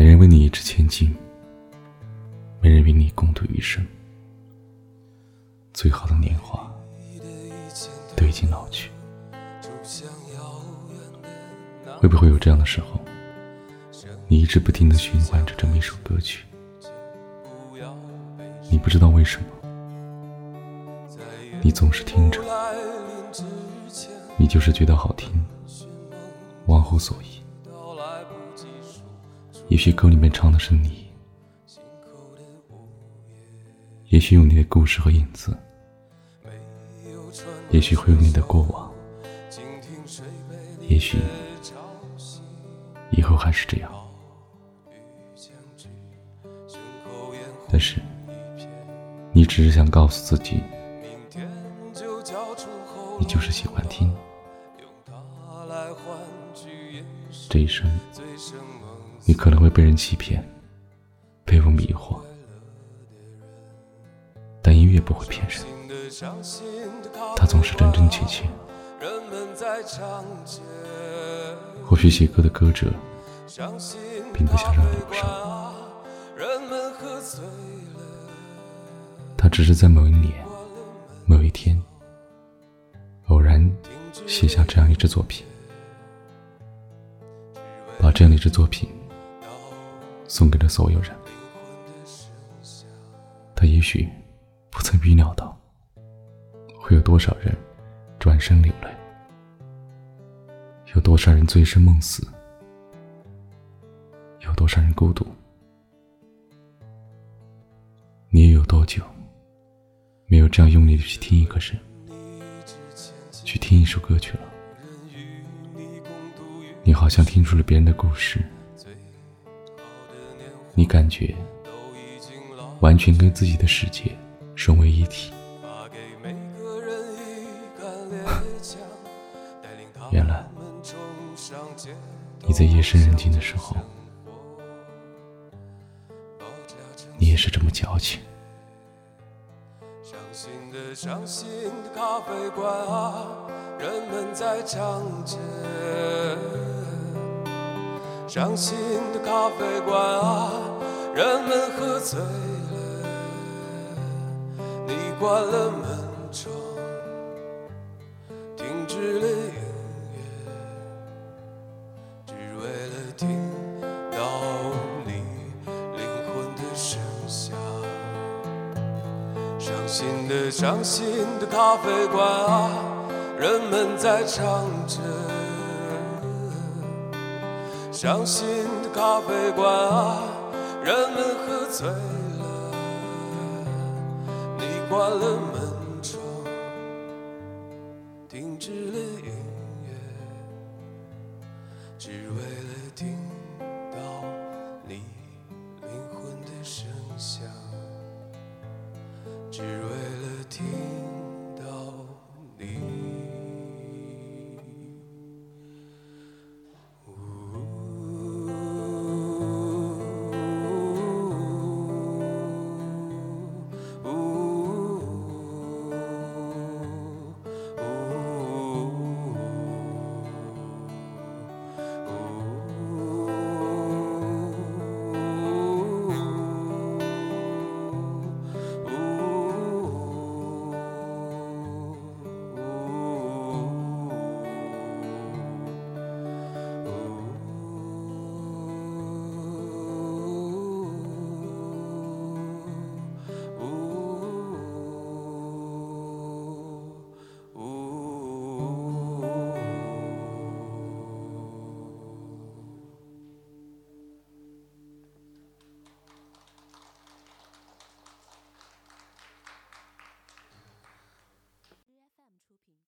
没人为你一掷千金，没人与你共度余生。最好的年华都已经老去，会不会有这样的时候？你一直不停的循环着这么一首歌曲，你不知道为什么，你总是听着，你就是觉得好听，忘乎所以。也许歌里面唱的是你，也许有你的故事和影子，也许会有你的过往，也许以后还是这样。但是，你只是想告诉自己，你就是喜欢听。这一生。你可能会被人欺骗，被我迷惑，但音乐不会骗人，它总是真真切切。或许写歌的歌者，并不想让你伤，他只是在某一年、某一天，偶然写下这样一支作品，把这样一支作品。送给了所有人。他也许不曾预料到，会有多少人转身流泪，有多少人醉生梦死，有多少人孤独。你也有多久没有这样用力的去听一个人，去听一首歌曲了？你好像听出了别人的故事。你感觉完全跟自己的世界融为一体。原来你在夜深人静的时候，你也是这么矫情。伤心的伤心咖啡馆啊，人们在唱着。伤心的咖啡馆啊，人们喝醉了。你关了门窗，停止了音乐，只为了听到你灵魂的声响。伤心的伤心的咖啡馆啊，人们在唱着。伤心的咖啡馆啊，人们喝醉了。你关了门窗，停止了音乐，只为